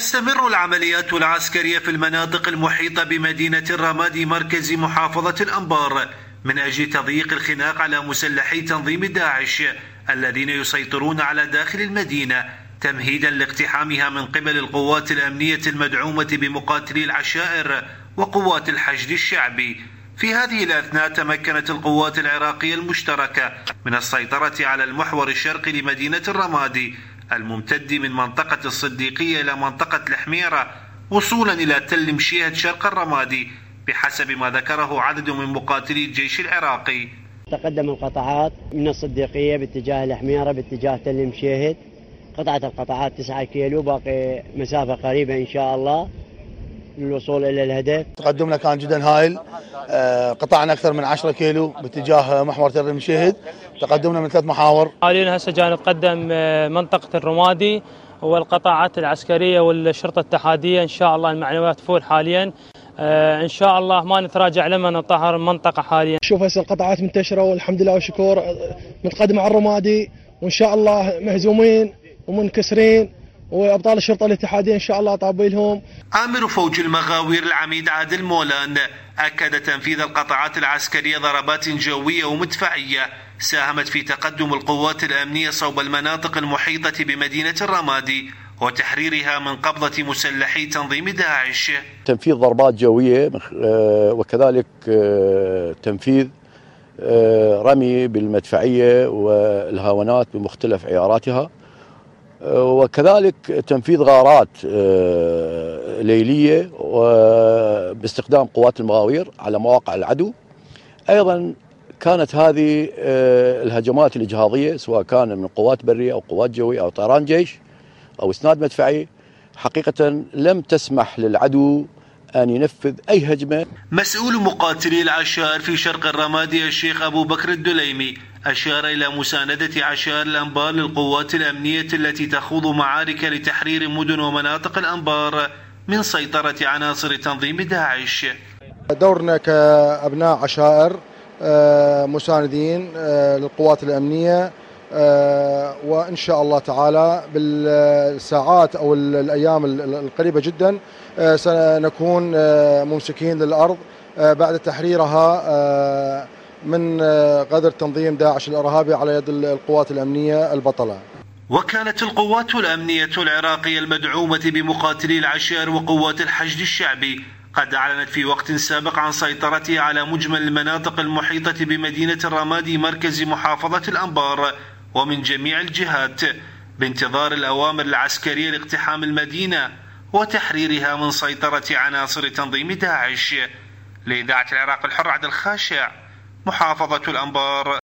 تستمر العمليات العسكرية في المناطق المحيطة بمدينة الرمادي مركز محافظة الأنبار من أجل تضييق الخناق على مسلحي تنظيم داعش الذين يسيطرون على داخل المدينة تمهيدا لاقتحامها من قبل القوات الأمنية المدعومة بمقاتلي العشائر وقوات الحشد الشعبي. في هذه الأثناء تمكنت القوات العراقية المشتركة من السيطرة على المحور الشرقي لمدينة الرمادي الممتد من منطقة الصديقية إلى منطقة الحميرة وصولا إلى تل مشيهد شرق الرمادي بحسب ما ذكره عدد من مقاتلي الجيش العراقي. تقدم القطعات من الصديقية باتجاه الحميرة باتجاه تل مشيهد قطعة القطعات 9 كيلو باقي مسافة قريبة إن شاء الله. للوصول إلى الهدف. تقدمنا كان جدا هائل آه، قطعنا أكثر من 10 كيلو باتجاه محور تل مشيهد تقدمنا من ثلاث محاور. حاليا هسه جاي نتقدم آه، منطقة الرمادي والقطاعات العسكرية والشرطة الاتحادية. إن شاء الله المعنويات فول حاليا. آه، إن شاء الله ما نتراجع لما نطهر المنطقة حاليا. شوف هسه القطاعات منتشرة والحمد لله والشكر. متقدمة على الرمادي. وإن شاء الله مهزومين ومنكسرين. وأبطال الشرطة الاتحادية إن شاء الله طابيلهم عامر فوج المغاوير العميد عادل مولان أكد تنفيذ القطاعات العسكرية ضربات جوية ومدفعية ساهمت في تقدم القوات الأمنية صوب المناطق المحيطة بمدينة الرمادي وتحريرها من قبضة مسلحي تنظيم داعش. تنفيذ ضربات جوية آه، وكذلك آه، تنفيذ آه، رمي بالمدفعية والهاونات بمختلف عياراتها. وكذلك تنفيذ غارات ليلية باستخدام قوات المغاوير على مواقع العدو. أيضا كانت هذه الهجمات الإجهاضية سواء كان من قوات برية أو قوات جوية أو طيران جيش أو إسناد مدفعي حقيقة لم تسمح للعدو أن ينفذ أي هجمة. مسؤول مقاتلي العشائر في شرق الرمادي الشيخ أبو بكر الدليمي أشار إلى مساندة عشائر الأنبار للقوات الأمنية التي تخوض معارك لتحرير مدن ومناطق الأنبار من سيطرة عناصر تنظيم داعش. دورنا كأبناء عشائر آه، مساندين آه، للقوات الأمنية وإن شاء الله تعالى بالساعات أو الأيام القريبة جدا آه، سنكون آه، ممسكين للأرض بعد تحريرها من غدر تنظيم داعش الإرهابي على يد القوات الأمنية البطلة. وكانت القوات الأمنية العراقية المدعومة بمقاتلي العشائر وقوات الحشد الشعبي قد أعلنت في وقت سابق عن سيطرتها على مجمل المناطق المحيطة بمدينة الرمادي مركز محافظة الأنبار ومن جميع الجهات بانتظار الأوامر العسكرية لاقتحام المدينة وتحريرها من سيطرة عناصر تنظيم داعش. لإذاعة العراق الحر عبد الخاشع محافظة الأنبار.